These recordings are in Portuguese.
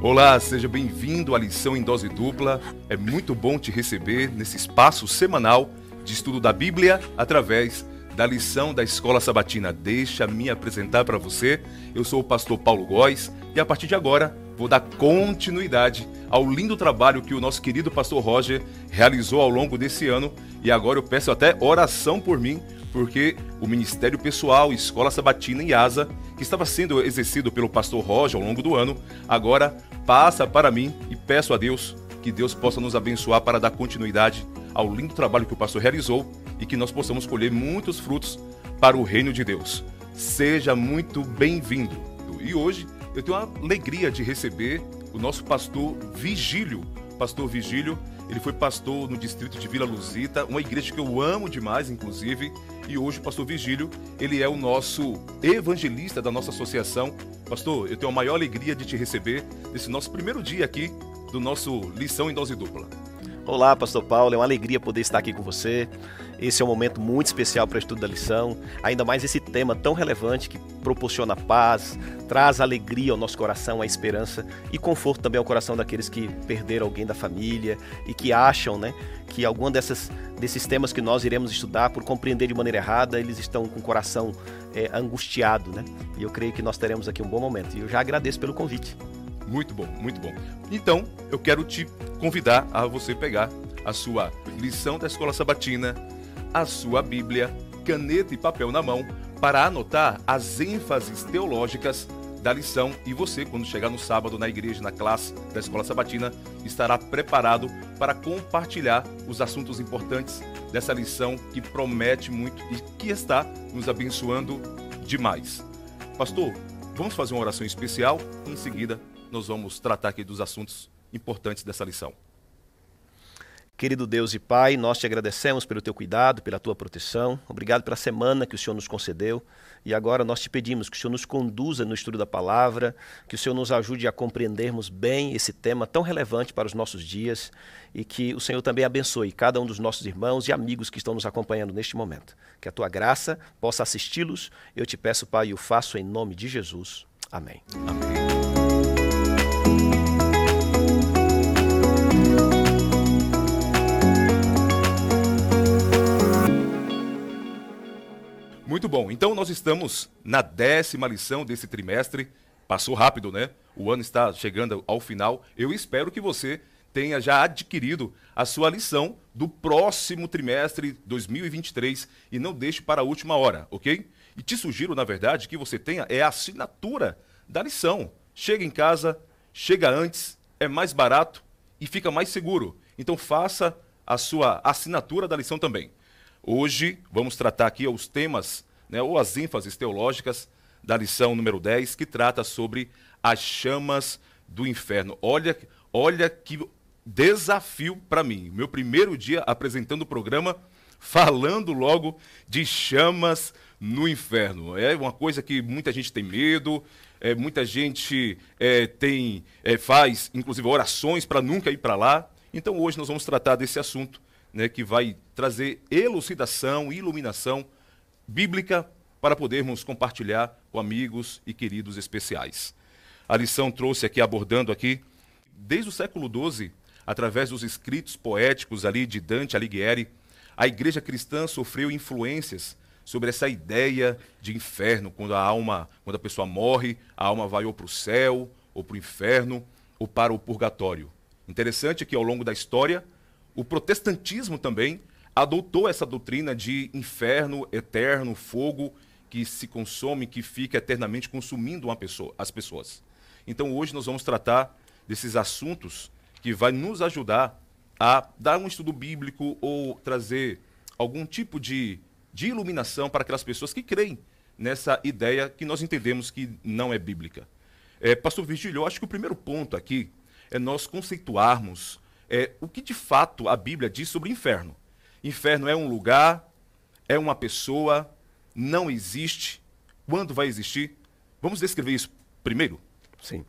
Olá, seja bem-vindo à lição em dose dupla. É muito bom te receber nesse espaço semanal de estudo da Bíblia através da lição da Escola Sabatina. Deixa me apresentar para você. Eu sou o pastor Paulo Góes e a partir de agora vou dar continuidade ao lindo trabalho que o nosso querido pastor Roger realizou ao longo desse ano e agora eu peço até oração por mim porque o Ministério Pessoal, Escola Sabatina e Asa, que estava sendo exercido pelo pastor Roger ao longo do ano, agora passa para mim e peço a Deus que Deus possa nos abençoar para dar continuidade ao lindo trabalho que o pastor realizou e que nós possamos colher muitos frutos para o reino de Deus. Seja muito bem-vindo. E hoje eu tenho a alegria de receber o nosso pastor Vigílio. Pastor Vigílio, ele foi pastor no distrito de Vila Luzita, uma igreja que eu amo demais, inclusive. E hoje o pastor Vigílio, ele é o nosso evangelista da nossa associação. Pastor, eu tenho a maior alegria de te receber nesse nosso primeiro dia aqui do nosso Lição em Dose Dupla. Olá, Pastor Paulo, é uma alegria poder estar aqui com você. Esse é um momento muito especial para o estudo da lição, ainda mais esse tema tão relevante que proporciona paz, traz alegria ao nosso coração, a esperança e conforto também ao coração daqueles que perderam alguém da família e que acham, né, que algum dessas, desses temas que nós iremos estudar, por compreender de maneira errada, eles estão com o coração é, angustiado, né? E eu creio que nós teremos aqui um bom momento. E eu já agradeço pelo convite. Muito bom, muito bom. Então, eu quero te convidar a você pegar a sua lição da escola sabatina, a sua Bíblia, caneta e papel na mão para anotar as ênfases teológicas da lição e você, quando chegar no sábado na igreja, na classe da escola sabatina, estará preparado para compartilhar os assuntos importantes dessa lição que promete muito e que está nos abençoando demais. Pastor, vamos fazer uma oração especial em seguida nós vamos tratar aqui dos assuntos importantes dessa lição. Querido Deus e Pai, nós te agradecemos pelo teu cuidado, pela tua proteção. Obrigado pela semana que o Senhor nos concedeu. E agora nós te pedimos que o Senhor nos conduza no estudo da palavra, que o Senhor nos ajude a compreendermos bem esse tema tão relevante para os nossos dias e que o Senhor também abençoe cada um dos nossos irmãos e amigos que estão nos acompanhando neste momento. Que a tua graça possa assisti-los. Eu te peço, Pai, e o faço em nome de Jesus. Amém. Amém. Muito bom. Então nós estamos na décima lição desse trimestre. Passou rápido, né? O ano está chegando ao final. Eu espero que você tenha já adquirido a sua lição do próximo trimestre 2023 e não deixe para a última hora, ok? E te sugiro, na verdade, que você tenha é a assinatura da lição. Chega em casa, chega antes, é mais barato e fica mais seguro. Então faça a sua assinatura da lição também. Hoje vamos tratar aqui os temas, né, ou as ênfases teológicas da lição número 10, que trata sobre as chamas do inferno. Olha, olha que desafio para mim. Meu primeiro dia apresentando o programa, falando logo de chamas no inferno. É uma coisa que muita gente tem medo, é, muita gente é, tem é, faz, inclusive, orações para nunca ir para lá. Então hoje nós vamos tratar desse assunto né, que vai trazer elucidação e iluminação bíblica para podermos compartilhar com amigos e queridos especiais. A lição trouxe aqui, abordando aqui, desde o século XII, através dos escritos poéticos ali de Dante Alighieri, a igreja cristã sofreu influências sobre essa ideia de inferno, quando a alma, quando a pessoa morre, a alma vai ou para o céu, ou para o inferno, ou para o purgatório. Interessante que ao longo da história, o protestantismo também adotou essa doutrina de inferno eterno, fogo que se consome, que fica eternamente consumindo uma pessoa, as pessoas. Então hoje nós vamos tratar desses assuntos que vai nos ajudar a dar um estudo bíblico ou trazer algum tipo de, de iluminação para aquelas pessoas que creem nessa ideia que nós entendemos que não é bíblica. É, Pastor Virgílio, eu acho que o primeiro ponto aqui é nós conceituarmos é, o que de fato a Bíblia diz sobre o inferno. Inferno é um lugar, é uma pessoa, não existe. Quando vai existir? Vamos descrever isso primeiro? Sim.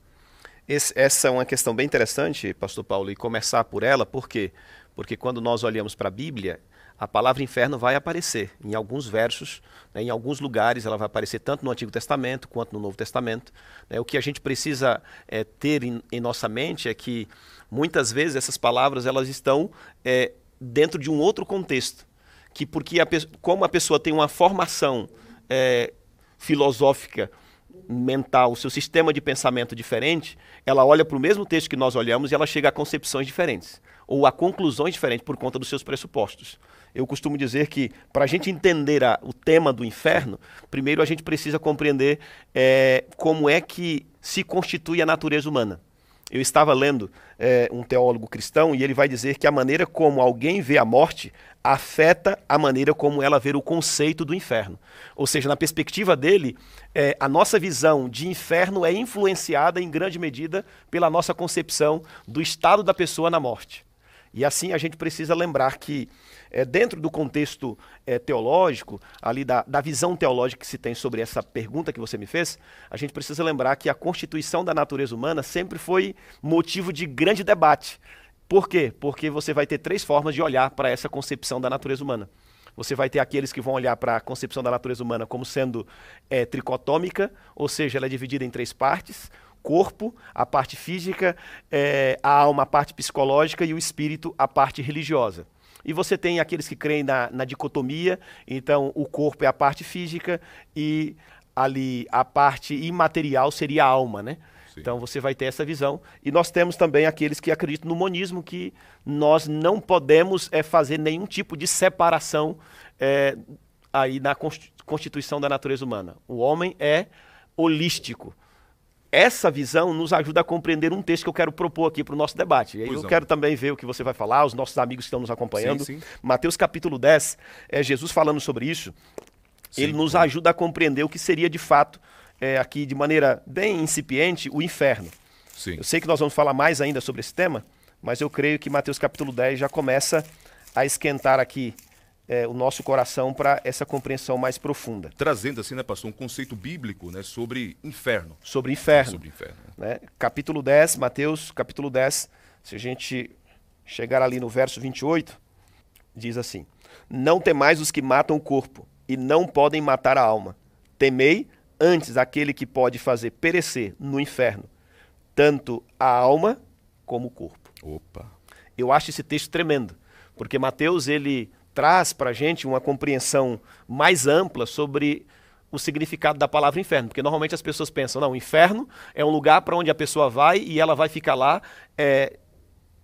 Esse, essa é uma questão bem interessante, Pastor Paulo, e começar por ela, por quê? Porque quando nós olhamos para a Bíblia, a palavra inferno vai aparecer em alguns versos, né, em alguns lugares, ela vai aparecer tanto no Antigo Testamento quanto no Novo Testamento. Né, o que a gente precisa é, ter em, em, nossa mente é que muitas vezes essas palavras elas estão é, dentro de um outro contexto, que porque a, como a pessoa tem uma formação é, filosófica mental, seu sistema de pensamento diferente, ela olha para o mesmo texto que nós olhamos e ela chega a concepções diferentes ou a conclusões diferentes por conta dos seus pressupostos. Eu costumo dizer que para a gente entender a, o tema do inferno, primeiro a gente precisa compreender é, como é que se constitui a natureza humana. Eu estava lendo é, um teólogo cristão e ele vai dizer que a maneira como alguém vê a morte afeta a maneira como ela vê o conceito do inferno. Ou seja, na perspectiva dele, é, a nossa visão de inferno é influenciada em grande medida pela nossa concepção do estado da pessoa na morte. E assim a gente precisa lembrar que é, dentro do contexto é, teológico, ali da, da visão teológica que se tem sobre essa pergunta que você me fez, a gente precisa lembrar que a constituição da natureza humana sempre foi motivo de grande debate. Por quê? Porque você vai ter três formas de olhar para essa concepção da natureza humana. Você vai ter aqueles que vão olhar para a concepção da natureza humana como sendo é, tricotômica, ou seja, ela é dividida em três partes: corpo, a parte física, é, a alma, a parte psicológica e o espírito, a parte religiosa. E você tem aqueles que creem na, na dicotomia, então o corpo é a parte física e ali a parte imaterial seria a alma, né? Sim. Então você vai ter essa visão. E nós temos também aqueles que acreditam no monismo, que nós não podemos é, fazer nenhum tipo de separação é, aí na constituição da natureza humana. O homem é holístico essa visão nos ajuda a compreender um texto que eu quero propor aqui para o nosso debate. E aí eu quero também ver o que você vai falar, os nossos amigos que estão nos acompanhando. Sim, sim. Mateus capítulo 10, é Jesus falando sobre isso. Sim, ele nos ajuda a compreender o que seria de fato, é, aqui de maneira bem incipiente, o inferno. Eu sei que nós vamos falar mais ainda sobre esse tema, mas eu creio que Mateus capítulo 10 já começa a esquentar aqui é, o nosso coração para essa compreensão mais profunda. Trazendo assim, né, pastor, um conceito bíblico né, sobre inferno. Sobre inferno. Sobre inferno. Né? Capítulo 10, Mateus, capítulo 10, se a gente chegar ali no verso 28, diz assim: Não temais os que matam o corpo e não podem matar a alma. Temei antes aquele que pode fazer perecer no inferno tanto a alma como o corpo. Opa. Eu acho esse texto tremendo, porque Mateus ele traz para a gente uma compreensão mais ampla sobre o significado da palavra inferno, porque normalmente as pessoas pensam, não, o inferno é um lugar para onde a pessoa vai e ela vai ficar lá é,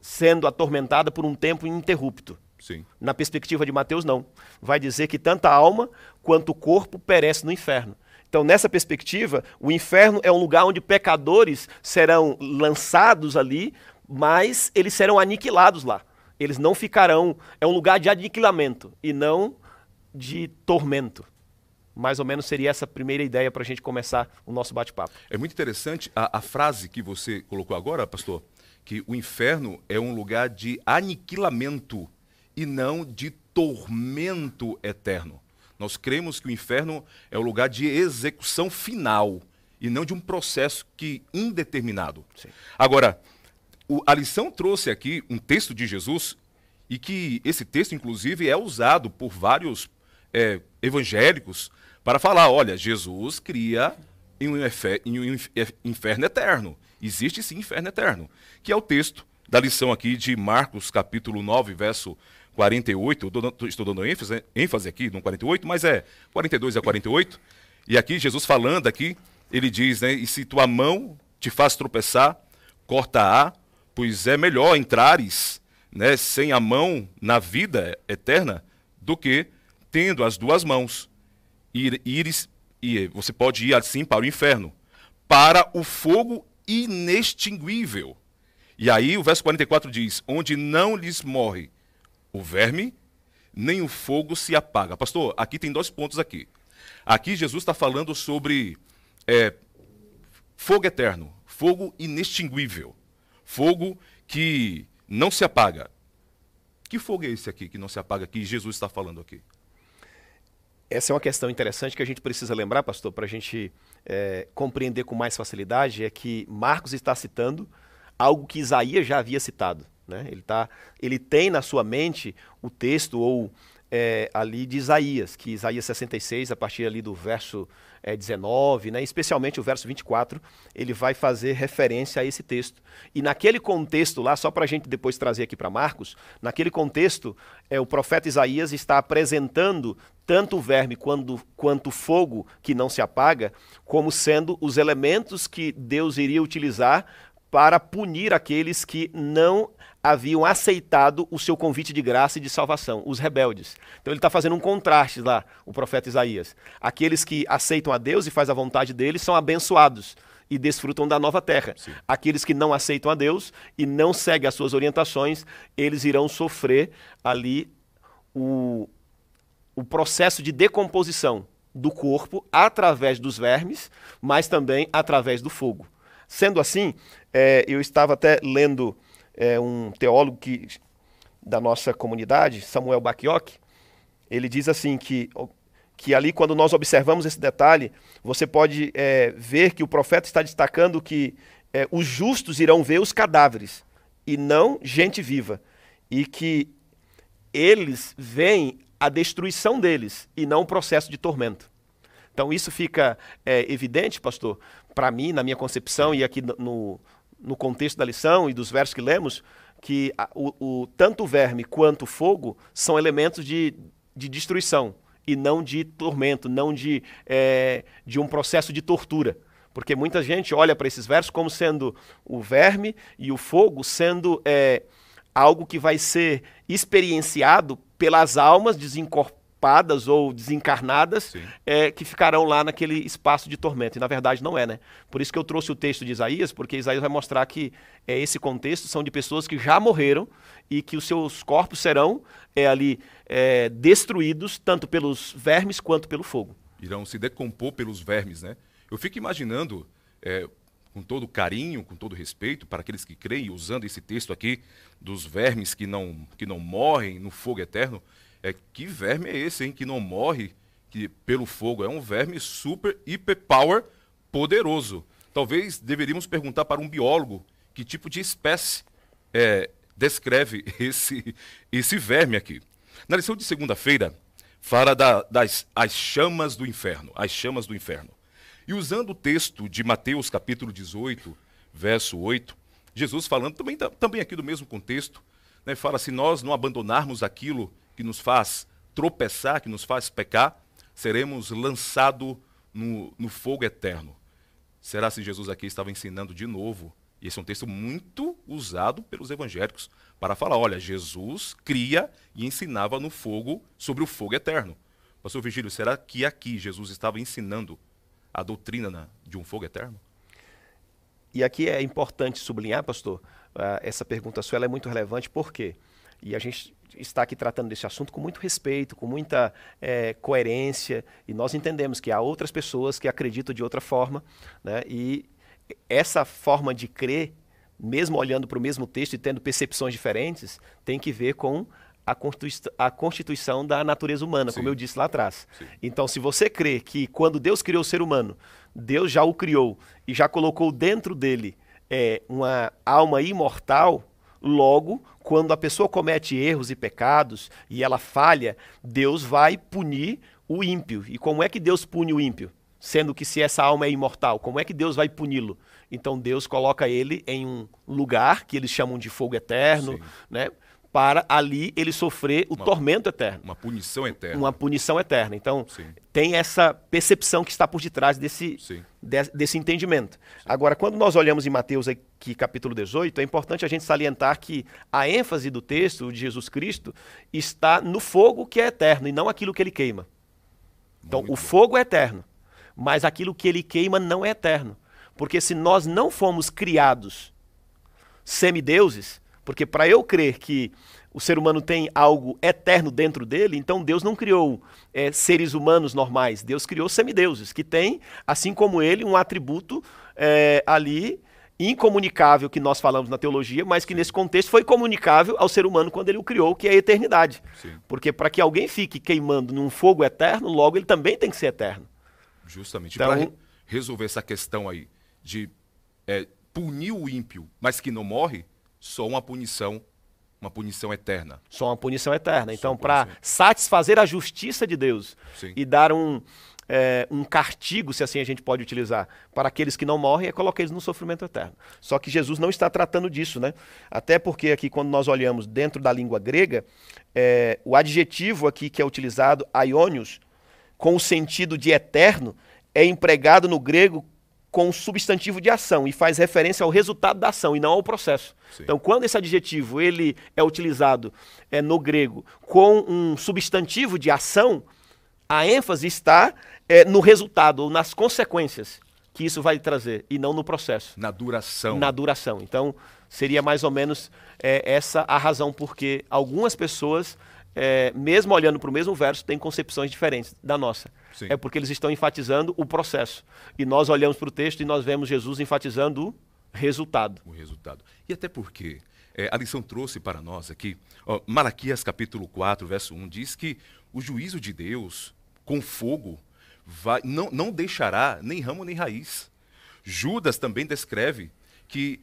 sendo atormentada por um tempo ininterrupto. Sim. Na perspectiva de Mateus, não. Vai dizer que tanto a alma quanto o corpo perece no inferno. Então, nessa perspectiva, o inferno é um lugar onde pecadores serão lançados ali, mas eles serão aniquilados lá. Eles não ficarão. É um lugar de aniquilamento e não de tormento. Mais ou menos seria essa a primeira ideia para a gente começar o nosso bate-papo. É muito interessante a, a frase que você colocou agora, pastor, que o inferno é um lugar de aniquilamento e não de tormento eterno. Nós cremos que o inferno é o lugar de execução final e não de um processo que indeterminado. Sim. Agora, o, a lição trouxe aqui um texto de Jesus e que esse texto, inclusive, é usado por vários é, evangélicos para falar: olha, Jesus cria em um, em um inferno eterno. Existe sim inferno eterno, que é o texto da lição aqui de Marcos, capítulo 9, verso 48. Eu estou dando ênfase, ênfase aqui no 48, mas é 42 a 48. E aqui, Jesus falando aqui, ele diz, né? E se tua mão te faz tropeçar, corta-a pois é melhor entrares né, sem a mão na vida eterna do que tendo as duas mãos. Ir, ires, e você pode ir assim para o inferno, para o fogo inextinguível. E aí o verso 44 diz: Onde não lhes morre o verme, nem o fogo se apaga. Pastor, aqui tem dois pontos aqui. Aqui Jesus está falando sobre é, fogo eterno, fogo inextinguível. Fogo que não se apaga. Que fogo é esse aqui que não se apaga, que Jesus está falando aqui? Essa é uma questão interessante que a gente precisa lembrar, pastor, para a gente é, compreender com mais facilidade, é que Marcos está citando algo que Isaías já havia citado. Né? Ele, tá, ele tem na sua mente o texto ou é, ali de Isaías, que Isaías 66, a partir ali do verso é, 19, né, especialmente o verso 24, ele vai fazer referência a esse texto. E naquele contexto lá, só para a gente depois trazer aqui para Marcos, naquele contexto, é, o profeta Isaías está apresentando tanto o verme quanto, quanto o fogo que não se apaga, como sendo os elementos que Deus iria utilizar para punir aqueles que não haviam aceitado o seu convite de graça e de salvação, os rebeldes. Então ele está fazendo um contraste lá, o profeta Isaías. Aqueles que aceitam a Deus e fazem a vontade dele são abençoados e desfrutam da nova terra. Sim. Aqueles que não aceitam a Deus e não seguem as suas orientações, eles irão sofrer ali o, o processo de decomposição do corpo através dos vermes, mas também através do fogo. Sendo assim, é, eu estava até lendo é, um teólogo que, da nossa comunidade, Samuel Bakioc, ele diz assim que, que ali, quando nós observamos esse detalhe, você pode é, ver que o profeta está destacando que é, os justos irão ver os cadáveres e não gente viva. E que eles veem a destruição deles e não o processo de tormento. Então, isso fica é, evidente, pastor, para mim, na minha concepção e aqui no, no contexto da lição e dos versos que lemos, que a, o, o, tanto o verme quanto o fogo são elementos de, de destruição e não de tormento, não de, é, de um processo de tortura. Porque muita gente olha para esses versos como sendo o verme e o fogo sendo é, algo que vai ser experienciado pelas almas desincorporadas ou desencarnadas é, que ficarão lá naquele espaço de tormento. E na verdade não é, né? Por isso que eu trouxe o texto de Isaías, porque Isaías vai mostrar que é, esse contexto são de pessoas que já morreram e que os seus corpos serão é, ali é, destruídos tanto pelos vermes quanto pelo fogo. Irão se decompor pelos vermes, né? Eu fico imaginando, é, com todo carinho, com todo respeito, para aqueles que creem, usando esse texto aqui dos vermes que não, que não morrem no fogo eterno, é que verme é esse, hein? Que não morre que, pelo fogo. É um verme super, hiper power poderoso. Talvez deveríamos perguntar para um biólogo que tipo de espécie é, descreve esse, esse verme aqui. Na lição de segunda-feira, fala da, das as chamas do inferno. As chamas do inferno. E usando o texto de Mateus capítulo 18, verso 8, Jesus falando também, também aqui do mesmo contexto, né, fala: se nós não abandonarmos aquilo que nos faz tropeçar, que nos faz pecar, seremos lançados no, no fogo eterno. Será se Jesus aqui estava ensinando de novo? E esse é um texto muito usado pelos evangélicos para falar: olha, Jesus cria e ensinava no fogo sobre o fogo eterno. Pastor Virgílio, será que aqui Jesus estava ensinando a doutrina de um fogo eterno? E aqui é importante sublinhar, pastor, uh, essa pergunta sua é muito relevante, por quê? E a gente está aqui tratando desse assunto com muito respeito, com muita é, coerência, e nós entendemos que há outras pessoas que acreditam de outra forma, né? e essa forma de crer, mesmo olhando para o mesmo texto e tendo percepções diferentes, tem que ver com a, constituição, a constituição da natureza humana, Sim. como eu disse lá atrás. Sim. Então, se você crê que quando Deus criou o ser humano, Deus já o criou e já colocou dentro dele é, uma alma imortal, Logo, quando a pessoa comete erros e pecados e ela falha, Deus vai punir o ímpio. E como é que Deus pune o ímpio? Sendo que se essa alma é imortal, como é que Deus vai puni-lo? Então Deus coloca ele em um lugar que eles chamam de fogo eterno, Sim. né? Para ali ele sofrer o uma, tormento eterno. Uma punição eterna. Uma punição eterna. Então, Sim. tem essa percepção que está por detrás desse, de, desse entendimento. Sim. Agora, quando nós olhamos em Mateus aqui, capítulo 18, é importante a gente salientar que a ênfase do texto de Jesus Cristo está no fogo que é eterno e não aquilo que ele queima. Então, Muito o fogo é eterno, mas aquilo que ele queima não é eterno. Porque se nós não fomos criados semideuses, porque para eu crer que o ser humano tem algo eterno dentro dele, então Deus não criou é, seres humanos normais, Deus criou semideuses, que têm, assim como ele, um atributo é, ali incomunicável que nós falamos na teologia, mas que nesse contexto foi comunicável ao ser humano quando ele o criou, que é a eternidade. Sim. Porque para que alguém fique queimando num fogo eterno, logo ele também tem que ser eterno. Justamente. Então, para resolver essa questão aí de é, punir o ímpio, mas que não morre, só uma punição uma punição eterna. Só uma punição eterna. Então, para satisfazer a justiça de Deus Sim. e dar um, é, um castigo, se assim a gente pode utilizar, para aqueles que não morrem, é colocar eles no sofrimento eterno. Só que Jesus não está tratando disso, né? Até porque aqui, quando nós olhamos dentro da língua grega, é, o adjetivo aqui que é utilizado, aionios, com o sentido de eterno, é empregado no grego com o substantivo de ação e faz referência ao resultado da ação e não ao processo. Sim. Então, quando esse adjetivo ele é utilizado é, no grego com um substantivo de ação, a ênfase está é, no resultado ou nas consequências que isso vai trazer e não no processo. Na duração. Na duração. Então, seria mais ou menos é, essa a razão porque algumas pessoas, é, mesmo olhando para o mesmo verso, têm concepções diferentes da nossa. Sim. É porque eles estão enfatizando o processo. E nós olhamos para o texto e nós vemos Jesus enfatizando o resultado. O resultado. E até porque é, a lição trouxe para nós aqui, ó, Malaquias capítulo 4, verso 1, diz que o juízo de Deus com fogo vai, não, não deixará nem ramo nem raiz. Judas também descreve que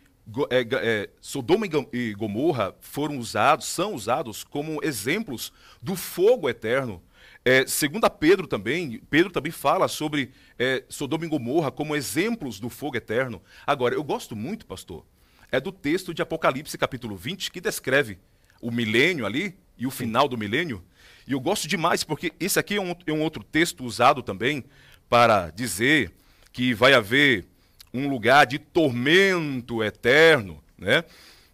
é, é, Sodoma e Gomorra foram usados, são usados como exemplos do fogo eterno. É, segundo Pedro também, Pedro também fala sobre é, Sodoma e Gomorra como exemplos do fogo eterno. Agora, eu gosto muito, pastor, é do texto de Apocalipse capítulo 20, que descreve o milênio ali e o final do milênio. E eu gosto demais, porque esse aqui é um, é um outro texto usado também para dizer que vai haver um lugar de tormento eterno, né?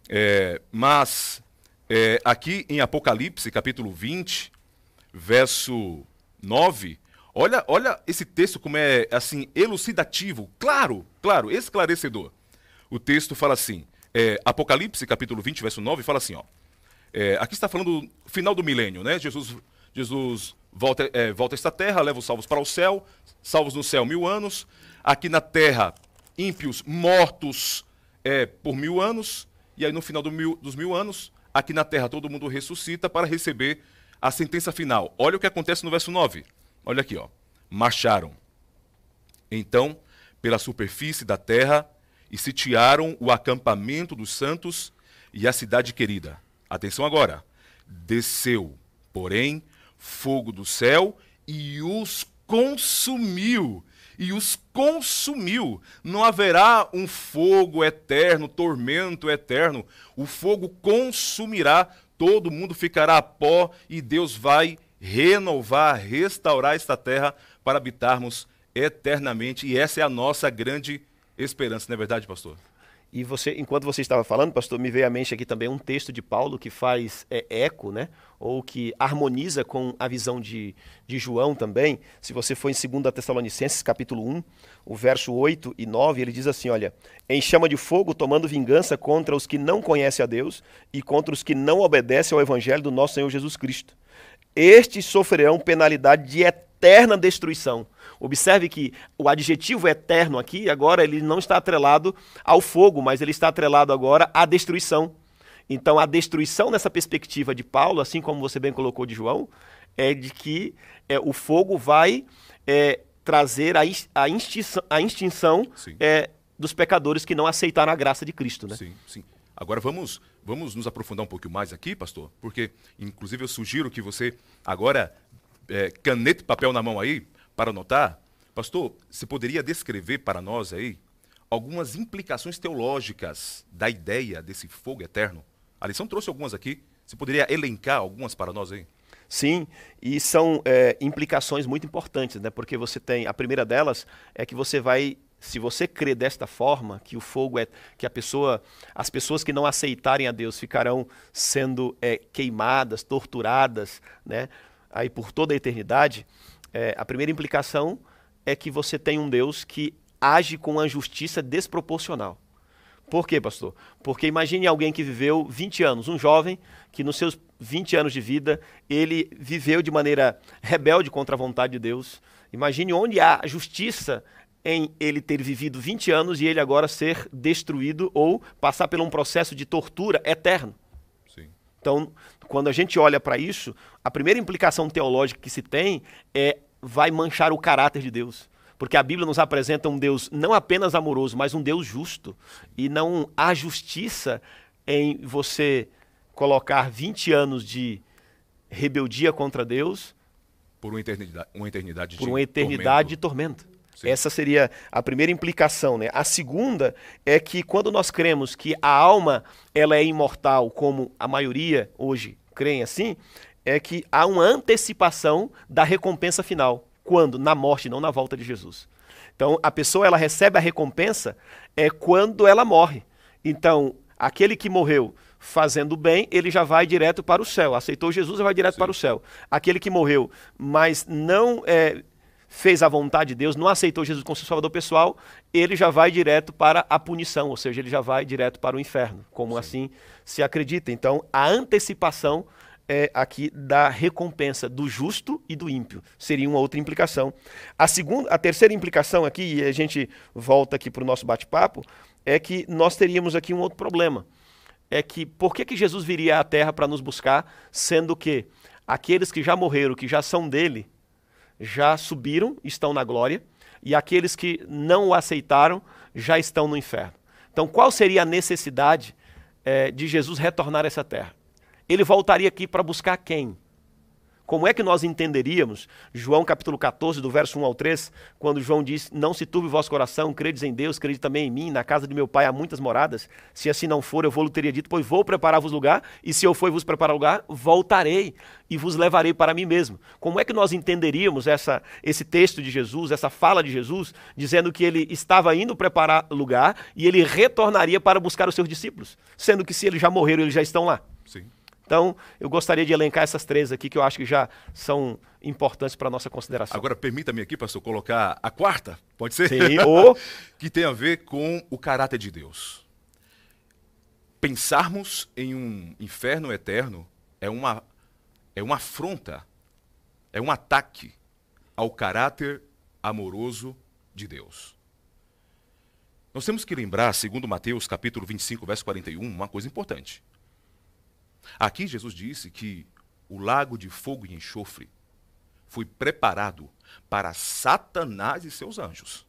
É, mas é, aqui em Apocalipse, capítulo 20, verso 9, olha, olha esse texto como é assim elucidativo, claro, claro, esclarecedor. O texto fala assim, é, Apocalipse, capítulo 20, verso 9, fala assim, ó. É, aqui está falando do final do milênio, né? Jesus, Jesus volta, é, volta esta terra, leva os salvos para o céu, salvos no céu mil anos. Aqui na terra, ímpios mortos é, por mil anos. E aí no final do mil, dos mil anos, aqui na terra todo mundo ressuscita para receber a sentença final. Olha o que acontece no verso 9. Olha aqui, ó. Marcharam. Então, pela superfície da terra, e sitiaram o acampamento dos santos e a cidade querida Atenção agora. Desceu, porém, fogo do céu e os consumiu. E os consumiu. Não haverá um fogo eterno, tormento eterno. O fogo consumirá, todo mundo ficará a pó e Deus vai renovar, restaurar esta terra para habitarmos eternamente. E essa é a nossa grande esperança, não é verdade, pastor? E você, enquanto você estava falando, pastor, me veio à mente aqui também um texto de Paulo que faz é, eco, né? Ou que harmoniza com a visão de, de João também. Se você for em 2 Tessalonicenses, capítulo 1, o verso 8 e 9, ele diz assim: olha, em chama de fogo, tomando vingança contra os que não conhecem a Deus e contra os que não obedecem ao evangelho do nosso Senhor Jesus Cristo. Estes sofrerão penalidade de eterna destruição Observe que o adjetivo eterno aqui, agora, ele não está atrelado ao fogo, mas ele está atrelado agora à destruição. Então, a destruição nessa perspectiva de Paulo, assim como você bem colocou de João, é de que é, o fogo vai é, trazer a, a extinção, a extinção é, dos pecadores que não aceitaram a graça de Cristo. Né? Sim, sim. Agora vamos, vamos nos aprofundar um pouquinho mais aqui, pastor, porque inclusive eu sugiro que você agora é, caneta e papel na mão aí, para anotar, pastor, você poderia descrever para nós aí algumas implicações teológicas da ideia desse fogo eterno? A lição trouxe algumas aqui. Você poderia elencar algumas para nós aí? Sim, e são é, implicações muito importantes, né? Porque você tem a primeira delas é que você vai, se você crê desta forma, que o fogo é que a pessoa, as pessoas que não aceitarem a Deus ficarão sendo é, queimadas, torturadas, né? Aí por toda a eternidade. É, a primeira implicação é que você tem um Deus que age com uma justiça desproporcional. Por quê, pastor? Porque imagine alguém que viveu 20 anos, um jovem que nos seus 20 anos de vida, ele viveu de maneira rebelde contra a vontade de Deus. Imagine onde há justiça em ele ter vivido 20 anos e ele agora ser destruído ou passar por um processo de tortura eterno. Sim. Então, quando a gente olha para isso, a primeira implicação teológica que se tem é vai manchar o caráter de Deus. Porque a Bíblia nos apresenta um Deus não apenas amoroso, mas um Deus justo. E não há justiça em você colocar 20 anos de rebeldia contra Deus por uma eternidade, uma eternidade por uma eternidade tormento. de tormento. Sim. Essa seria a primeira implicação, né? A segunda é que quando nós cremos que a alma ela é imortal, como a maioria hoje creem assim, é que há uma antecipação da recompensa final. Quando? Na morte, não na volta de Jesus. Então, a pessoa ela recebe a recompensa é quando ela morre. Então, aquele que morreu fazendo bem, ele já vai direto para o céu. Aceitou Jesus, já vai direto Sim. para o céu. Aquele que morreu, mas não é, fez a vontade de Deus, não aceitou Jesus como seu salvador pessoal, ele já vai direto para a punição, ou seja, ele já vai direto para o inferno, como Sim. assim se acredita. Então, a antecipação é, aqui da recompensa do justo e do ímpio. Seria uma outra implicação. A segunda, a terceira implicação aqui, e a gente volta aqui para o nosso bate-papo, é que nós teríamos aqui um outro problema. É que por que, que Jesus viria à Terra para nos buscar, sendo que aqueles que já morreram, que já são dele, já subiram, estão na glória, e aqueles que não o aceitaram já estão no inferno. Então, qual seria a necessidade é, de Jesus retornar a essa terra? ele voltaria aqui para buscar quem? Como é que nós entenderíamos, João capítulo 14, do verso 1 ao 3, quando João diz: Não se turbe o vosso coração, credes em Deus, crede também em mim, na casa de meu pai há muitas moradas. Se assim não for, eu vou-lhe teria dito, pois vou preparar-vos lugar, e se eu for vos preparar lugar, voltarei e vos levarei para mim mesmo. Como é que nós entenderíamos essa, esse texto de Jesus, essa fala de Jesus, dizendo que ele estava indo preparar lugar e ele retornaria para buscar os seus discípulos, sendo que se eles já morreram, eles já estão lá? Sim. Então, eu gostaria de elencar essas três aqui que eu acho que já são importantes para a nossa consideração. Agora, permita-me aqui, pastor, colocar a quarta, pode ser? Sim, ou... que tem a ver com o caráter de Deus. Pensarmos em um inferno eterno é uma, é uma afronta, é um ataque ao caráter amoroso de Deus. Nós temos que lembrar, segundo Mateus capítulo 25, verso 41, uma coisa importante. Aqui Jesus disse que o lago de fogo e enxofre foi preparado para Satanás e seus anjos.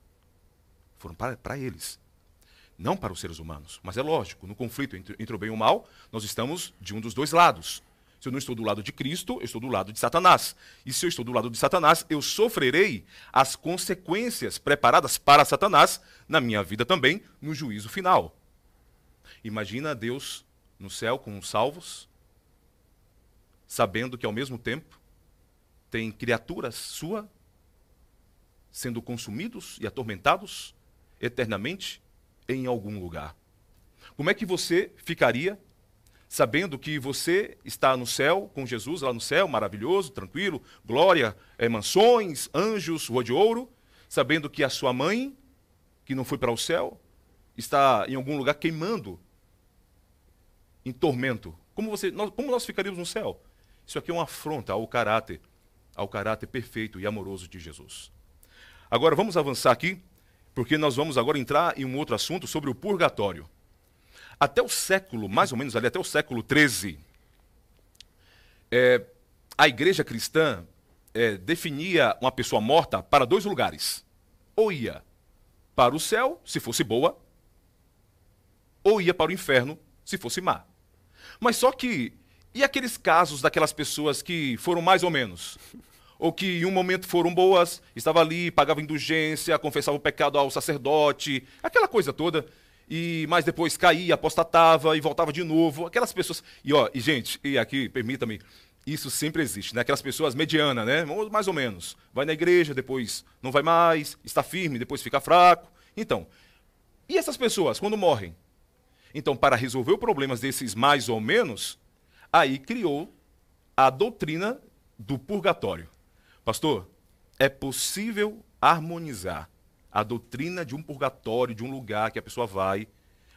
Foram para, para eles, não para os seres humanos. Mas é lógico, no conflito entre, entre o bem e o mal, nós estamos de um dos dois lados. Se eu não estou do lado de Cristo, eu estou do lado de Satanás. E se eu estou do lado de Satanás, eu sofrerei as consequências preparadas para Satanás na minha vida também, no juízo final. Imagina Deus no céu com os salvos, sabendo que ao mesmo tempo tem criaturas sua sendo consumidos e atormentados eternamente em algum lugar. Como é que você ficaria sabendo que você está no céu com Jesus lá no céu, maravilhoso, tranquilo, glória, é, mansões, anjos, rua de ouro, sabendo que a sua mãe, que não foi para o céu, está em algum lugar queimando em tormento. Como, você, nós, como nós ficaríamos no céu? Isso aqui é uma afronta ao caráter, ao caráter perfeito e amoroso de Jesus. Agora vamos avançar aqui, porque nós vamos agora entrar em um outro assunto sobre o purgatório. Até o século, mais ou menos ali, até o século XIII, é, a igreja cristã é, definia uma pessoa morta para dois lugares. Ou ia para o céu, se fosse boa, ou ia para o inferno, se fosse má. Mas só que, e aqueles casos daquelas pessoas que foram mais ou menos? Ou que em um momento foram boas, estava ali, pagava indulgência, confessava o pecado ao sacerdote, aquela coisa toda, e mais depois caía, apostatava e voltava de novo. Aquelas pessoas. E ó, e gente, e aqui, permita-me, isso sempre existe, né? Aquelas pessoas medianas, né? Mais ou menos. Vai na igreja, depois não vai mais, está firme, depois fica fraco. Então, e essas pessoas, quando morrem? Então, para resolver os problemas desses mais ou menos, aí criou a doutrina do purgatório. Pastor, é possível harmonizar a doutrina de um purgatório, de um lugar que a pessoa vai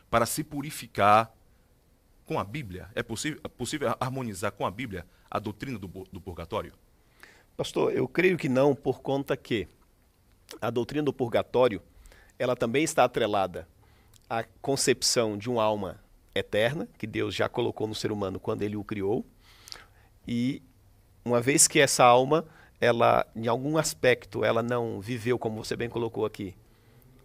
para se purificar com a Bíblia? É possível, é possível harmonizar com a Bíblia a doutrina do, do purgatório? Pastor, eu creio que não, por conta que a doutrina do purgatório ela também está atrelada a concepção de uma alma eterna, que Deus já colocou no ser humano quando ele o criou. E uma vez que essa alma, ela em algum aspecto, ela não viveu como você bem colocou aqui,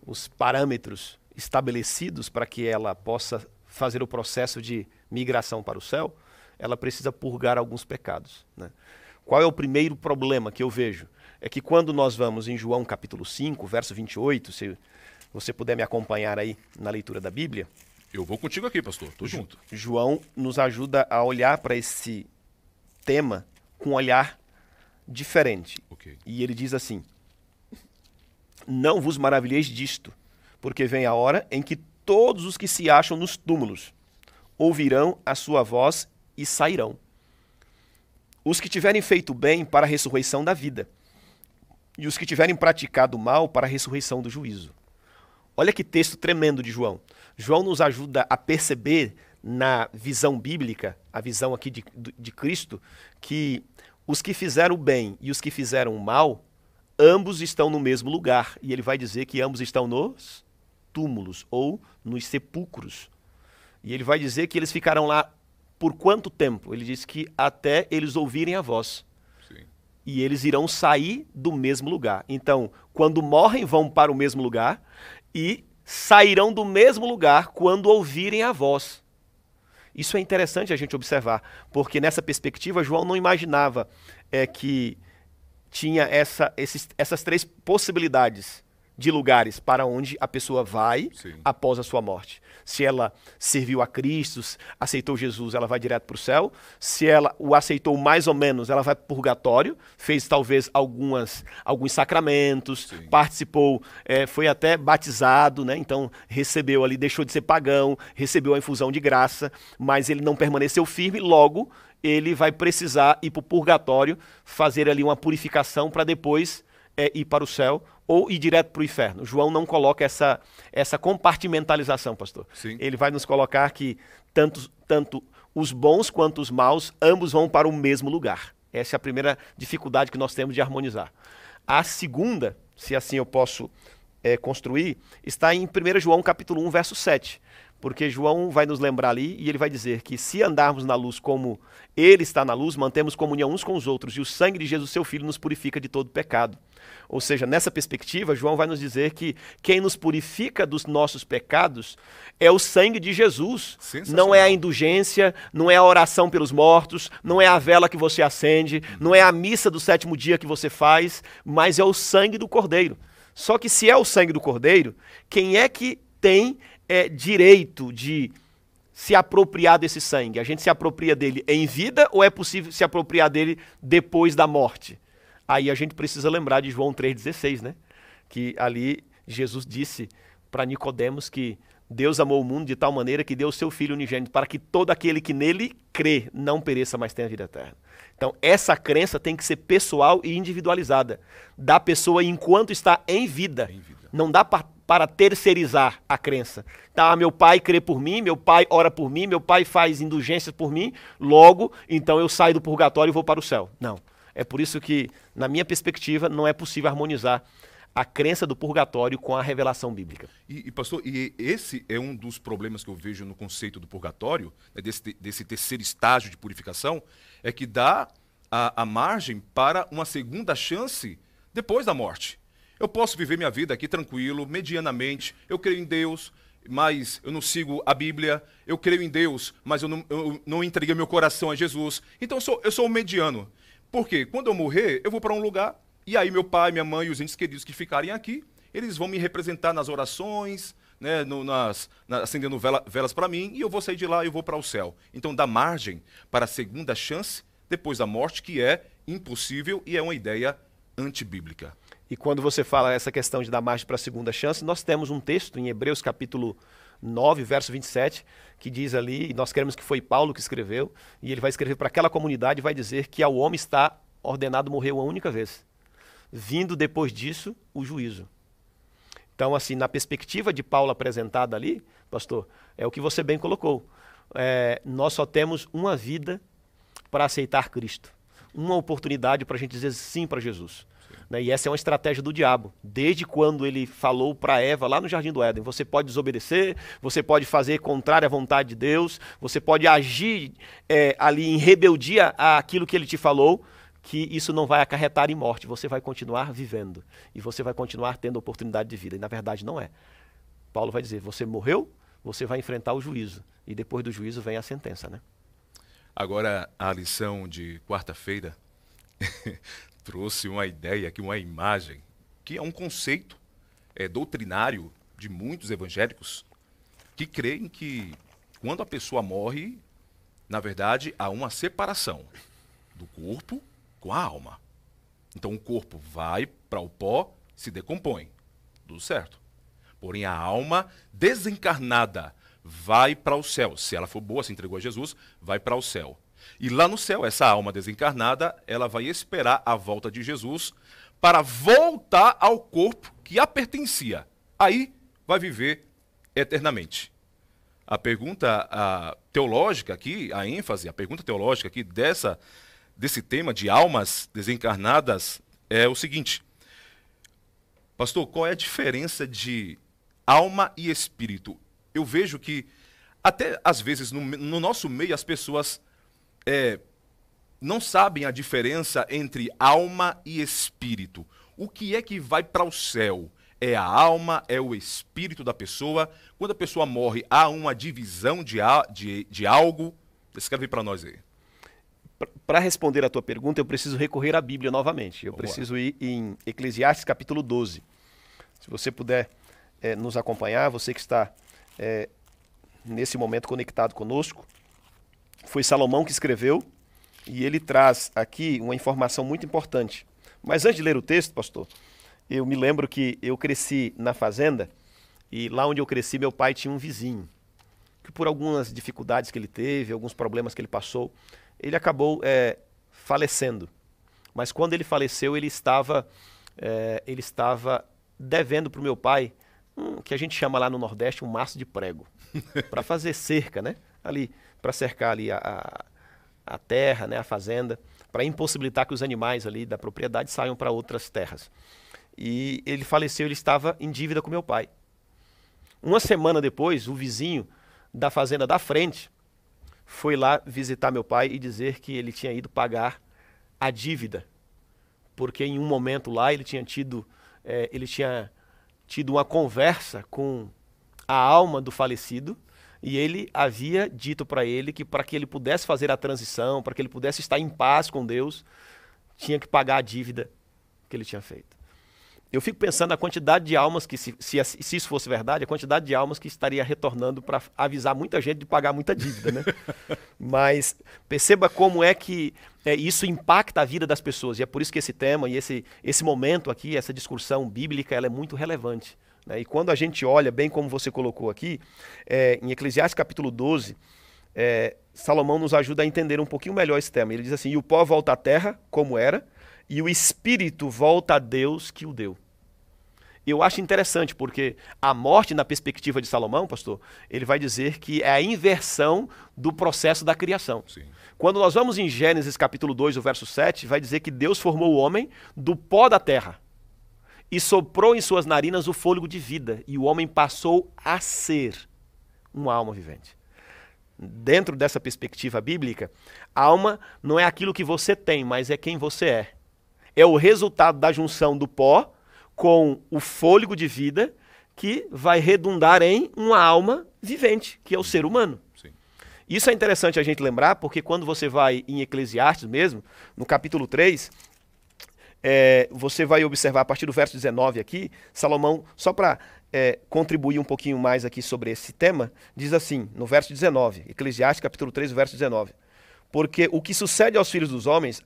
os parâmetros estabelecidos para que ela possa fazer o processo de migração para o céu, ela precisa purgar alguns pecados. Né? Qual é o primeiro problema que eu vejo? É que quando nós vamos em João capítulo 5, verso 28, se você puder me acompanhar aí na leitura da Bíblia. Eu vou contigo aqui, pastor. Tô junto. João nos ajuda a olhar para esse tema com um olhar diferente. Okay. E ele diz assim: Não vos maravilheis disto, porque vem a hora em que todos os que se acham nos túmulos ouvirão a sua voz e sairão. Os que tiverem feito bem para a ressurreição da vida, e os que tiverem praticado mal para a ressurreição do juízo. Olha que texto tremendo de João. João nos ajuda a perceber na visão bíblica, a visão aqui de, de Cristo, que os que fizeram o bem e os que fizeram o mal, ambos estão no mesmo lugar. E ele vai dizer que ambos estão nos túmulos ou nos sepulcros. E ele vai dizer que eles ficarão lá por quanto tempo? Ele diz que até eles ouvirem a voz. Sim. E eles irão sair do mesmo lugar. Então, quando morrem, vão para o mesmo lugar e sairão do mesmo lugar quando ouvirem a voz. Isso é interessante a gente observar, porque nessa perspectiva João não imaginava é, que tinha essa, esses, essas três possibilidades de lugares para onde a pessoa vai Sim. após a sua morte. Se ela serviu a Cristo, aceitou Jesus, ela vai direto para o céu. Se ela o aceitou mais ou menos, ela vai para o purgatório, fez talvez algumas, alguns sacramentos, Sim. participou, é, foi até batizado, né? então recebeu ali, deixou de ser pagão, recebeu a infusão de graça, mas ele não permaneceu firme, logo ele vai precisar ir para o purgatório, fazer ali uma purificação para depois é, ir para o céu ou ir direto para o inferno. João não coloca essa, essa compartimentalização, pastor. Sim. Ele vai nos colocar que tanto, tanto os bons quanto os maus, ambos vão para o mesmo lugar. Essa é a primeira dificuldade que nós temos de harmonizar. A segunda, se assim eu posso é, construir, está em 1 João capítulo 1, verso 7 porque João vai nos lembrar ali e ele vai dizer que se andarmos na luz como ele está na luz, mantemos comunhão uns com os outros e o sangue de Jesus, seu filho, nos purifica de todo pecado. Ou seja, nessa perspectiva, João vai nos dizer que quem nos purifica dos nossos pecados é o sangue de Jesus. Não é a indulgência, não é a oração pelos mortos, não é a vela que você acende, não é a missa do sétimo dia que você faz, mas é o sangue do Cordeiro. Só que se é o sangue do Cordeiro, quem é que tem é, direito de se apropriar desse sangue? A gente se apropria dele em vida ou é possível se apropriar dele depois da morte? Aí a gente precisa lembrar de João 3,16, né? Que ali Jesus disse para Nicodemos que Deus amou o mundo de tal maneira que deu o seu Filho unigênito para que todo aquele que nele crê não pereça, mas tenha vida eterna. Então, essa crença tem que ser pessoal e individualizada da pessoa enquanto está em vida. Em vida. Não dá para para terceirizar a crença. Tá, meu pai crê por mim, meu pai ora por mim, meu pai faz indulgências por mim, logo, então eu saio do purgatório e vou para o céu. Não. É por isso que, na minha perspectiva, não é possível harmonizar a crença do purgatório com a revelação bíblica. E, e, pastor, e esse é um dos problemas que eu vejo no conceito do purgatório, né, desse, desse terceiro estágio de purificação, é que dá a, a margem para uma segunda chance depois da morte. Eu posso viver minha vida aqui tranquilo, medianamente. Eu creio em Deus, mas eu não sigo a Bíblia. Eu creio em Deus, mas eu não, eu não entreguei meu coração a Jesus. Então eu sou, eu sou um mediano. Por quê? Quando eu morrer, eu vou para um lugar e aí meu pai, minha mãe e os entes queridos que ficarem aqui, eles vão me representar nas orações, né, no, nas, na, acendendo vela, velas para mim, e eu vou sair de lá e eu vou para o céu. Então dá margem para a segunda chance depois da morte, que é impossível e é uma ideia antibíblica. E quando você fala essa questão de dar margem para a segunda chance, nós temos um texto em Hebreus capítulo 9, verso 27, que diz ali, e nós queremos que foi Paulo que escreveu, e ele vai escrever para aquela comunidade e vai dizer que ao homem está ordenado morrer uma única vez, vindo depois disso o juízo. Então, assim, na perspectiva de Paulo apresentada ali, pastor, é o que você bem colocou. É, nós só temos uma vida para aceitar Cristo, uma oportunidade para a gente dizer sim para Jesus. Né? E essa é uma estratégia do diabo. Desde quando ele falou para Eva lá no Jardim do Éden: você pode desobedecer, você pode fazer contrário à vontade de Deus, você pode agir é, ali em rebeldia àquilo que ele te falou, que isso não vai acarretar em morte. Você vai continuar vivendo e você vai continuar tendo oportunidade de vida. E na verdade não é. Paulo vai dizer: você morreu, você vai enfrentar o juízo. E depois do juízo vem a sentença, né? Agora, a lição de quarta-feira trouxe uma ideia aqui, uma imagem, que é um conceito é, doutrinário de muitos evangélicos que creem que quando a pessoa morre, na verdade, há uma separação do corpo com a alma. Então o corpo vai para o pó, se decompõe. Tudo certo. Porém, a alma desencarnada vai para o céu. Se ela for boa, se entregou a Jesus, vai para o céu. E lá no céu, essa alma desencarnada, ela vai esperar a volta de Jesus para voltar ao corpo que a pertencia. Aí vai viver eternamente. A pergunta a, teológica aqui, a ênfase, a pergunta teológica aqui dessa, desse tema de almas desencarnadas é o seguinte: Pastor, qual é a diferença de alma e espírito? Eu vejo que, até às vezes, no, no nosso meio, as pessoas é, não sabem a diferença entre alma e espírito. O que é que vai para o céu? É a alma, é o espírito da pessoa. Quando a pessoa morre, há uma divisão de, de, de algo. Escreve para nós aí. Para responder a tua pergunta, eu preciso recorrer à Bíblia novamente. Eu Vamos preciso ir em Eclesiastes capítulo 12. Se você puder é, nos acompanhar, você que está é, nesse momento conectado conosco, foi Salomão que escreveu e ele traz aqui uma informação muito importante. Mas antes de ler o texto, pastor, eu me lembro que eu cresci na fazenda e lá onde eu cresci, meu pai tinha um vizinho que, por algumas dificuldades que ele teve, alguns problemas que ele passou, ele acabou é, falecendo. Mas quando ele faleceu, ele estava, é, ele estava devendo para o meu pai um, que a gente chama lá no Nordeste um maço de prego para fazer cerca, né? Ali para cercar ali a, a, a, terra, né, a fazenda, para impossibilitar que os animais ali da propriedade saiam para outras terras. E ele faleceu, ele estava em dívida com meu pai. Uma semana depois, o vizinho da fazenda da frente foi lá visitar meu pai e dizer que ele tinha ido pagar a dívida, porque em um momento lá ele tinha tido, é, ele tinha tido uma conversa com a alma do falecido e ele havia dito para ele que para que ele pudesse fazer a transição, para que ele pudesse estar em paz com Deus, tinha que pagar a dívida que ele tinha feito. Eu fico pensando na quantidade de almas que, se, se, se isso fosse verdade, a quantidade de almas que estaria retornando para avisar muita gente de pagar muita dívida, né? Mas perceba como é que é, isso impacta a vida das pessoas. E é por isso que esse tema e esse, esse momento aqui, essa discussão bíblica, ela é muito relevante. Né? E quando a gente olha, bem como você colocou aqui, é, em Eclesiastes capítulo 12, é, Salomão nos ajuda a entender um pouquinho melhor esse tema. Ele diz assim: E o pó volta à terra, como era, e o espírito volta a Deus que o deu. Eu acho interessante, porque a morte, na perspectiva de Salomão, pastor, ele vai dizer que é a inversão do processo da criação. Sim. Quando nós vamos em Gênesis capítulo 2, o verso 7, vai dizer que Deus formou o homem do pó da terra e soprou em suas narinas o fôlego de vida, e o homem passou a ser uma alma vivente. Dentro dessa perspectiva bíblica, alma não é aquilo que você tem, mas é quem você é. É o resultado da junção do pó com o fôlego de vida que vai redundar em uma alma vivente, que é o ser humano. Sim. Isso é interessante a gente lembrar, porque quando você vai em Eclesiastes mesmo, no capítulo 3, é, você vai observar a partir do verso 19 aqui, Salomão, só para é, contribuir um pouquinho mais aqui sobre esse tema, diz assim, no verso 19, Eclesiastes capítulo 3, verso 19. Porque o que sucede aos filhos dos homens,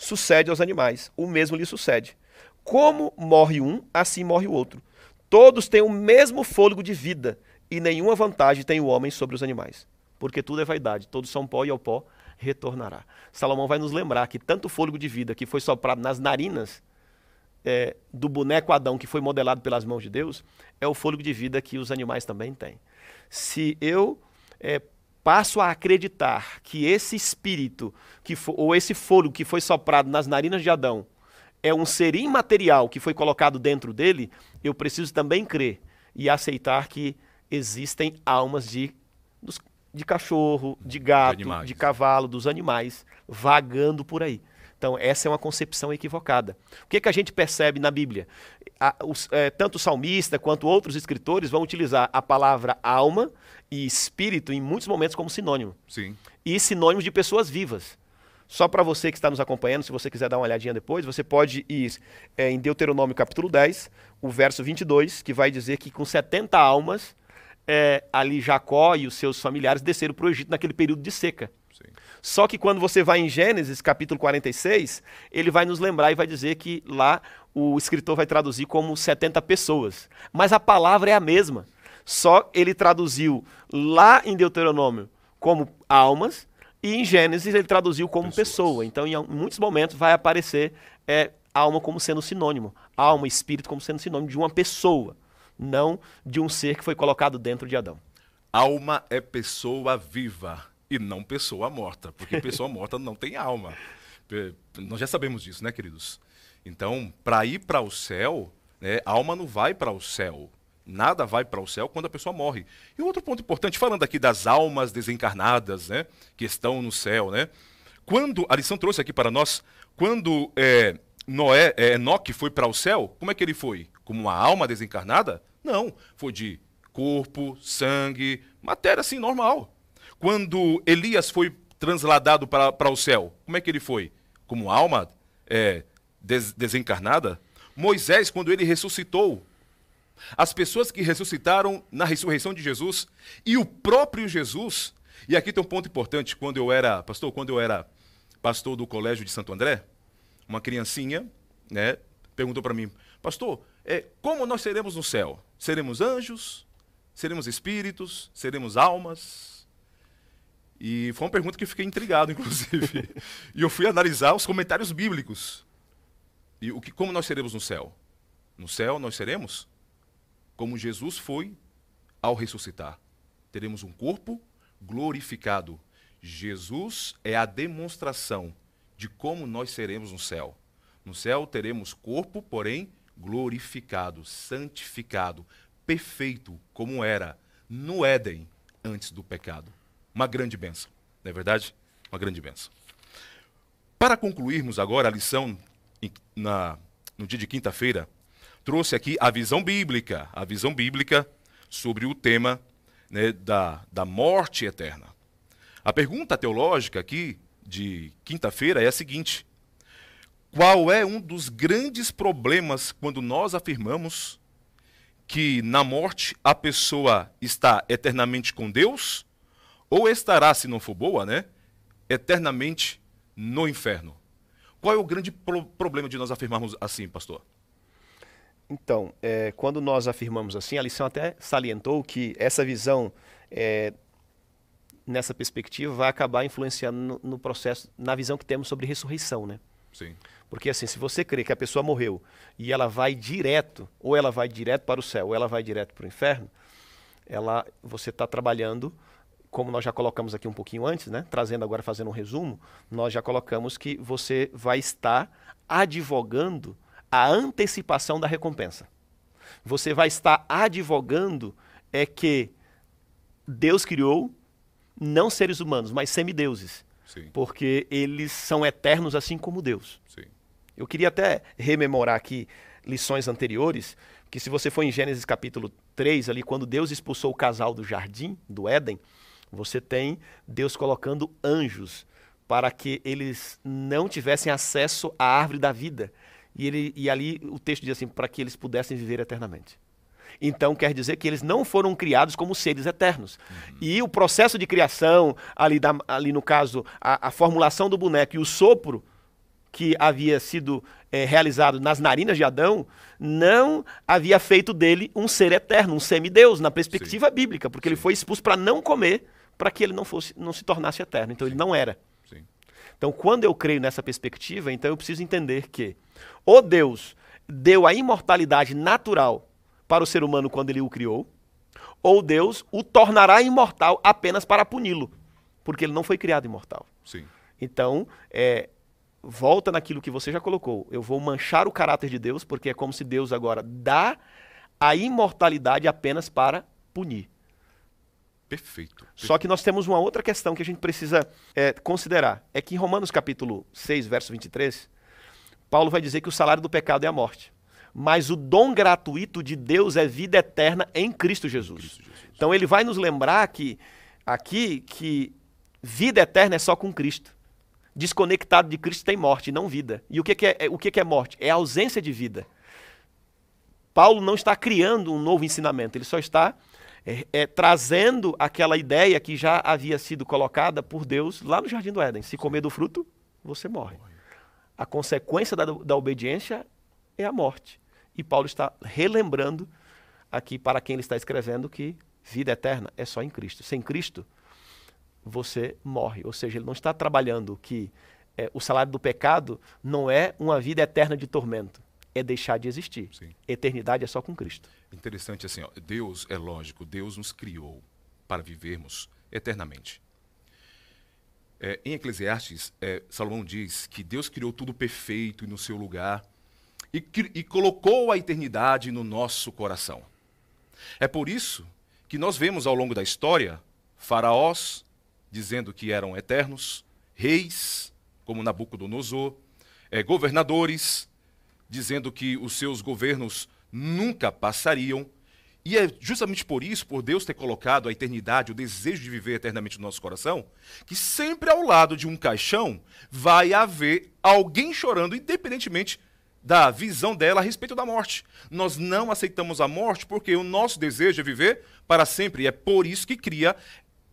sucede aos animais, o mesmo lhe sucede. Como morre um, assim morre o outro. Todos têm o mesmo fôlego de vida, e nenhuma vantagem tem o homem sobre os animais. Porque tudo é vaidade, todos são pó e ao pó retornará. Salomão vai nos lembrar que tanto o fôlego de vida que foi soprado nas narinas é, do boneco Adão, que foi modelado pelas mãos de Deus, é o fôlego de vida que os animais também têm. Se eu é, passo a acreditar que esse espírito, que for, ou esse fôlego que foi soprado nas narinas de Adão, é um ser imaterial que foi colocado dentro dele, eu preciso também crer e aceitar que existem almas de, dos, de cachorro, de gato, de, de, cavalo, dos animais vagando por aí. Então, essa é uma concepção equivocada. O que, é que a gente percebe na Bíblia? A, os, é, tanto o salmista quanto outros escritores vão utilizar a palavra alma e espírito em muitos momentos como sinônimo. Sim. E sinônimos de pessoas vivas. Só para você que está nos acompanhando, se você quiser dar uma olhadinha depois, você pode ir é, em Deuteronômio capítulo 10, o verso 22, que vai dizer que com 70 almas, é, ali Jacó e os seus familiares desceram para o Egito naquele período de seca. Sim. Só que quando você vai em Gênesis capítulo 46, ele vai nos lembrar e vai dizer que lá o escritor vai traduzir como 70 pessoas. Mas a palavra é a mesma. Só ele traduziu lá em Deuteronômio como almas e em Gênesis ele traduziu como Pessoas. pessoa. Então, em muitos momentos vai aparecer é, alma como sendo sinônimo, alma, espírito como sendo sinônimo de uma pessoa, não de um ser que foi colocado dentro de Adão. Alma é pessoa viva e não pessoa morta, porque pessoa morta não tem alma. Nós já sabemos disso, né, queridos? Então, para ir para o céu, né, alma não vai para o céu. Nada vai para o céu quando a pessoa morre. E outro ponto importante, falando aqui das almas desencarnadas, né, que estão no céu, né? Quando a lição trouxe aqui para nós, quando é, Noé, é, Enoque foi para o céu, como é que ele foi? Como uma alma desencarnada? Não, foi de corpo, sangue, matéria assim normal. Quando Elias foi transladado para, o céu, como é que ele foi? Como alma é, des, desencarnada? Moisés, quando ele ressuscitou, as pessoas que ressuscitaram na ressurreição de Jesus e o próprio Jesus. E aqui tem um ponto importante. Quando eu era, pastor, quando eu era pastor do colégio de Santo André, uma criancinha, né, perguntou para mim, pastor, é, como nós seremos no céu? Seremos anjos? Seremos espíritos? Seremos almas? E foi uma pergunta que eu fiquei intrigado, inclusive. e eu fui analisar os comentários bíblicos. E o que, como nós seremos no céu? No céu nós seremos como Jesus foi ao ressuscitar. Teremos um corpo glorificado. Jesus é a demonstração de como nós seremos no céu. No céu teremos corpo, porém glorificado, santificado, perfeito, como era no Éden antes do pecado. Uma grande benção, não é verdade? Uma grande benção. Para concluirmos agora a lição na, no dia de quinta-feira, trouxe aqui a visão bíblica, a visão bíblica sobre o tema né, da, da morte eterna. A pergunta teológica aqui de quinta-feira é a seguinte: qual é um dos grandes problemas quando nós afirmamos que na morte a pessoa está eternamente com Deus ou estará, se não for boa, né, eternamente no inferno? Qual é o grande pro problema de nós afirmarmos assim, pastor? Então, é, quando nós afirmamos assim, a lição até salientou que essa visão, é, nessa perspectiva, vai acabar influenciando no, no, processo, na visão que temos sobre ressurreição, né? Sim. Porque assim, se você crê que a pessoa morreu e ela vai direto, ou ela vai direto para o céu, ou ela vai direto para o inferno, ela, você está trabalhando, como nós já colocamos aqui um pouquinho antes, né? Trazendo agora, fazendo um resumo, nós já colocamos que você vai estar advogando a antecipação da recompensa. Você vai estar advogando é que Deus criou não seres humanos, mas semideuses. Sim. Porque eles são eternos assim como Deus. Sim. Eu queria até rememorar aqui lições anteriores, que se você for em Gênesis capítulo 3, ali quando Deus expulsou o casal do jardim, do Éden, você tem Deus colocando anjos para que eles não tivessem acesso à árvore da vida, e, ele, e ali o texto diz assim: para que eles pudessem viver eternamente. Então quer dizer que eles não foram criados como seres eternos. Uhum. E o processo de criação, ali, da, ali no caso, a, a, formulação do boneco e o sopro que havia sido é, realizado nas narinas de Adão, não havia feito dele um ser eterno, um semideus, na perspectiva Sim. bíblica, porque Sim. ele foi expulso para não comer, para que ele não, fosse, não se tornasse eterno. Então Sim. ele não era. Então, quando eu creio nessa perspectiva, então eu preciso entender que ou Deus deu a imortalidade natural para o ser humano quando ele o criou, ou Deus o tornará imortal apenas para puni-lo, porque ele não foi criado imortal. Sim. Então, é, volta naquilo que você já colocou. Eu vou manchar o caráter de Deus, porque é como se Deus agora dá a imortalidade apenas para punir. Perfeito. Só que nós temos uma outra questão que a gente precisa é, considerar. É que em Romanos capítulo 6, verso 23, Paulo vai dizer que o salário do pecado é a morte. Mas o dom gratuito de Deus é vida eterna em Cristo Jesus. Cristo Jesus. Então ele vai nos lembrar que aqui que vida eterna é só com Cristo. Desconectado de Cristo tem morte, não vida. E o que, que é, o que, que é morte? É a ausência de vida. Paulo não está criando um novo ensinamento, ele só está é, é, trazendo aquela ideia que já havia sido colocada por Deus lá no Jardim do Éden. Se comer do fruto, você morre. A consequência da, da obediência é a morte. E Paulo está relembrando aqui para quem ele está escrevendo que vida eterna é só em Cristo. Sem Cristo, você morre. Ou seja, ele não está trabalhando que é, o salário do pecado não é uma vida eterna de tormento, é deixar de existir. Sim. Eternidade é só com Cristo. Interessante assim, ó, Deus é lógico, Deus nos criou para vivermos eternamente. É, em Eclesiastes, é, Salomão diz que Deus criou tudo perfeito e no seu lugar e, e colocou a eternidade no nosso coração. É por isso que nós vemos ao longo da história faraós dizendo que eram eternos, reis, como Nabucodonosor, é, governadores, dizendo que os seus governos nunca passariam. E é justamente por isso, por Deus ter colocado a eternidade, o desejo de viver eternamente no nosso coração, que sempre ao lado de um caixão vai haver alguém chorando, independentemente da visão dela a respeito da morte. Nós não aceitamos a morte porque o nosso desejo é viver para sempre. E é por isso que cria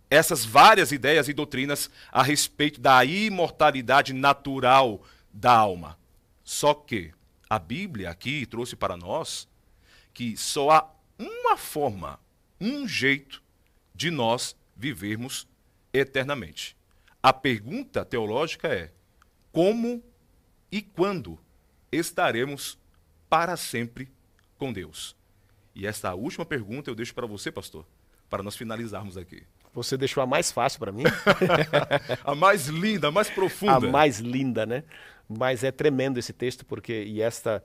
essas várias ideias e doutrinas a respeito da imortalidade natural da alma. Só que a Bíblia aqui trouxe para nós que só há uma forma, um jeito de nós vivermos eternamente. A pergunta teológica é: como e quando estaremos para sempre com Deus? E esta última pergunta eu deixo para você, pastor, para nós finalizarmos aqui. Você deixou a mais fácil para mim. a mais linda, a mais profunda. A mais linda, né? Mas é tremendo esse texto porque e esta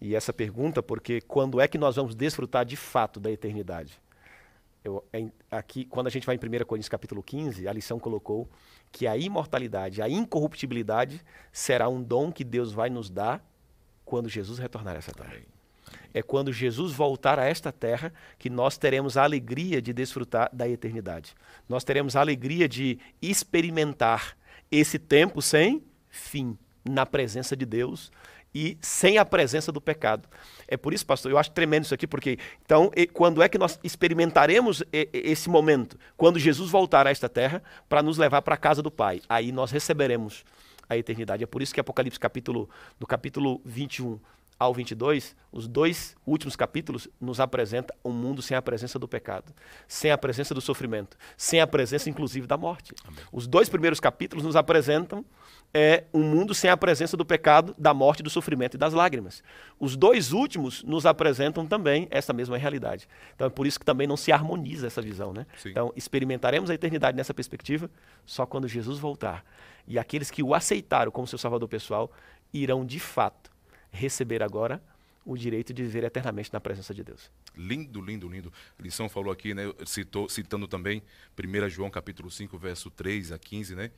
e essa pergunta porque quando é que nós vamos desfrutar de fato da eternidade? Eu, aqui, quando a gente vai em 1 Coríntios capítulo 15, a lição colocou que a imortalidade, a incorruptibilidade será um dom que Deus vai nos dar quando Jesus retornar a essa terra. É quando Jesus voltar a esta terra que nós teremos a alegria de desfrutar da eternidade. Nós teremos a alegria de experimentar esse tempo sem fim na presença de Deus e sem a presença do pecado. É por isso, pastor, eu acho tremendo isso aqui, porque então, quando é que nós experimentaremos esse momento? Quando Jesus voltar a esta terra para nos levar para a casa do Pai. Aí nós receberemos a eternidade. É por isso que Apocalipse capítulo, no capítulo 21 ao 22, os dois últimos capítulos nos apresenta um mundo sem a presença do pecado, sem a presença do sofrimento, sem a presença inclusive da morte. Amém. Os dois primeiros capítulos nos apresentam é, um mundo sem a presença do pecado, da morte, do sofrimento e das lágrimas. Os dois últimos nos apresentam também essa mesma realidade. Então é por isso que também não se harmoniza essa visão, né? Então experimentaremos a eternidade nessa perspectiva só quando Jesus voltar. E aqueles que o aceitaram como seu salvador pessoal irão de fato receber agora o direito de viver eternamente na presença de Deus. Lindo, lindo, lindo. A lição falou aqui, né, citou, citando também 1 João capítulo 5, verso 3 a 15, né?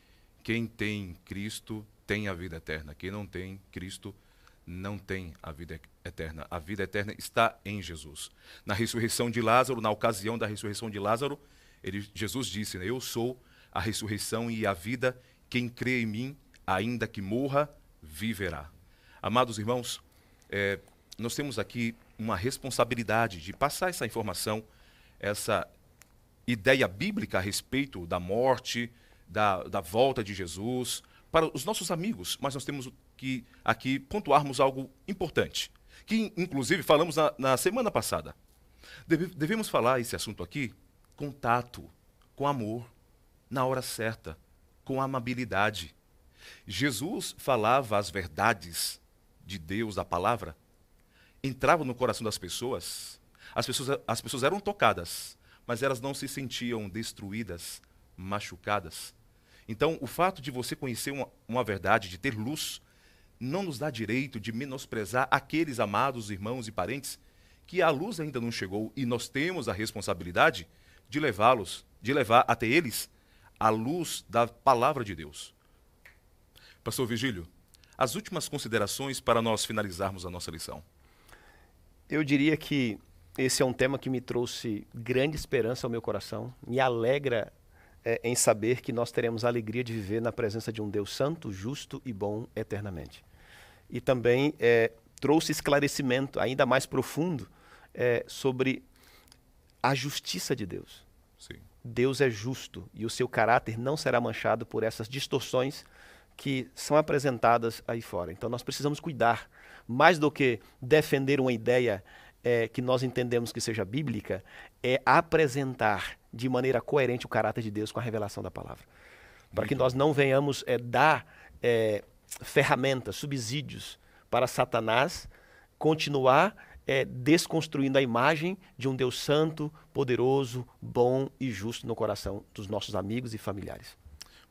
Quem tem Cristo tem a vida eterna. Quem não tem Cristo não tem a vida eterna. A vida eterna está em Jesus. Na ressurreição de Lázaro, na ocasião da ressurreição de Lázaro, ele, Jesus disse, né, eu sou a ressurreição e a vida. Quem crê em mim, ainda que morra, viverá. Amados irmãos, é, nós temos aqui uma responsabilidade de passar essa informação, essa ideia bíblica a respeito da morte, da, da volta de Jesus, para os nossos amigos, mas nós temos que aqui pontuarmos algo importante, que inclusive falamos na, na semana passada. Deve, devemos falar esse assunto aqui com tato, com amor, na hora certa, com amabilidade. Jesus falava as verdades de Deus, da palavra, entrava no coração das pessoas, as pessoas, as pessoas eram tocadas, mas elas não se sentiam destruídas, machucadas. Então, o fato de você conhecer uma, uma verdade, de ter luz, não nos dá direito de menosprezar aqueles amados irmãos e parentes que a luz ainda não chegou e nós temos a responsabilidade de levá-los de levar até eles a luz da palavra de Deus. Pastor Vigílio, as últimas considerações para nós finalizarmos a nossa lição. Eu diria que esse é um tema que me trouxe grande esperança ao meu coração, me alegra é, em saber que nós teremos a alegria de viver na presença de um Deus santo, justo e bom eternamente. E também é, trouxe esclarecimento ainda mais profundo é, sobre a justiça de Deus. Sim. Deus é justo e o seu caráter não será manchado por essas distorções que são apresentadas aí fora. Então nós precisamos cuidar, mais do que defender uma ideia é, que nós entendemos que seja bíblica, é apresentar de maneira coerente o caráter de Deus com a revelação da palavra. Para que nós não venhamos é, dar é, ferramentas, subsídios para Satanás continuar é, desconstruindo a imagem de um Deus santo, poderoso, bom e justo no coração dos nossos amigos e familiares.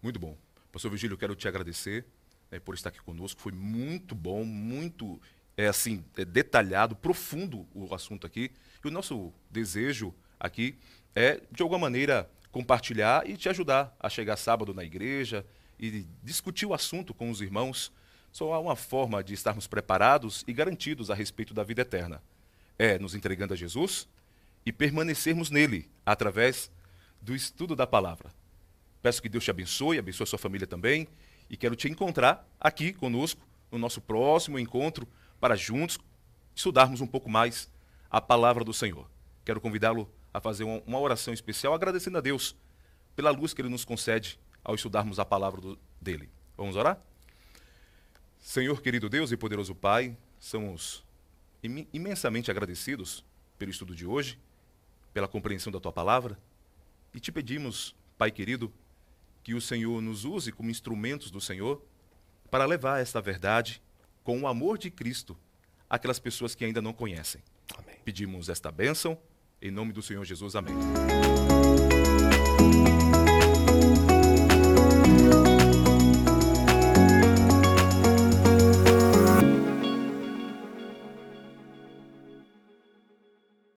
Muito bom. Pastor Virgílio, eu quero te agradecer né, por estar aqui conosco. Foi muito bom, muito é assim é detalhado, profundo o assunto aqui. E o nosso desejo aqui é, de alguma maneira, compartilhar e te ajudar a chegar sábado na igreja e discutir o assunto com os irmãos. Só há uma forma de estarmos preparados e garantidos a respeito da vida eterna. É nos entregando a Jesus e permanecermos nele através do estudo da palavra. Peço que Deus te abençoe, abençoe a sua família também e quero te encontrar aqui conosco no nosso próximo encontro para juntos estudarmos um pouco mais a palavra do Senhor. Quero convidá-lo a fazer uma oração especial, agradecendo a Deus pela luz que Ele nos concede ao estudarmos a palavra do, dele. Vamos orar? Senhor querido Deus e poderoso Pai, somos imensamente agradecidos pelo estudo de hoje, pela compreensão da tua palavra, e te pedimos, Pai querido, que o Senhor nos use como instrumentos do Senhor para levar esta verdade com o amor de Cristo àquelas pessoas que ainda não conhecem. Amém. Pedimos esta bênção, em nome do Senhor Jesus. Amém.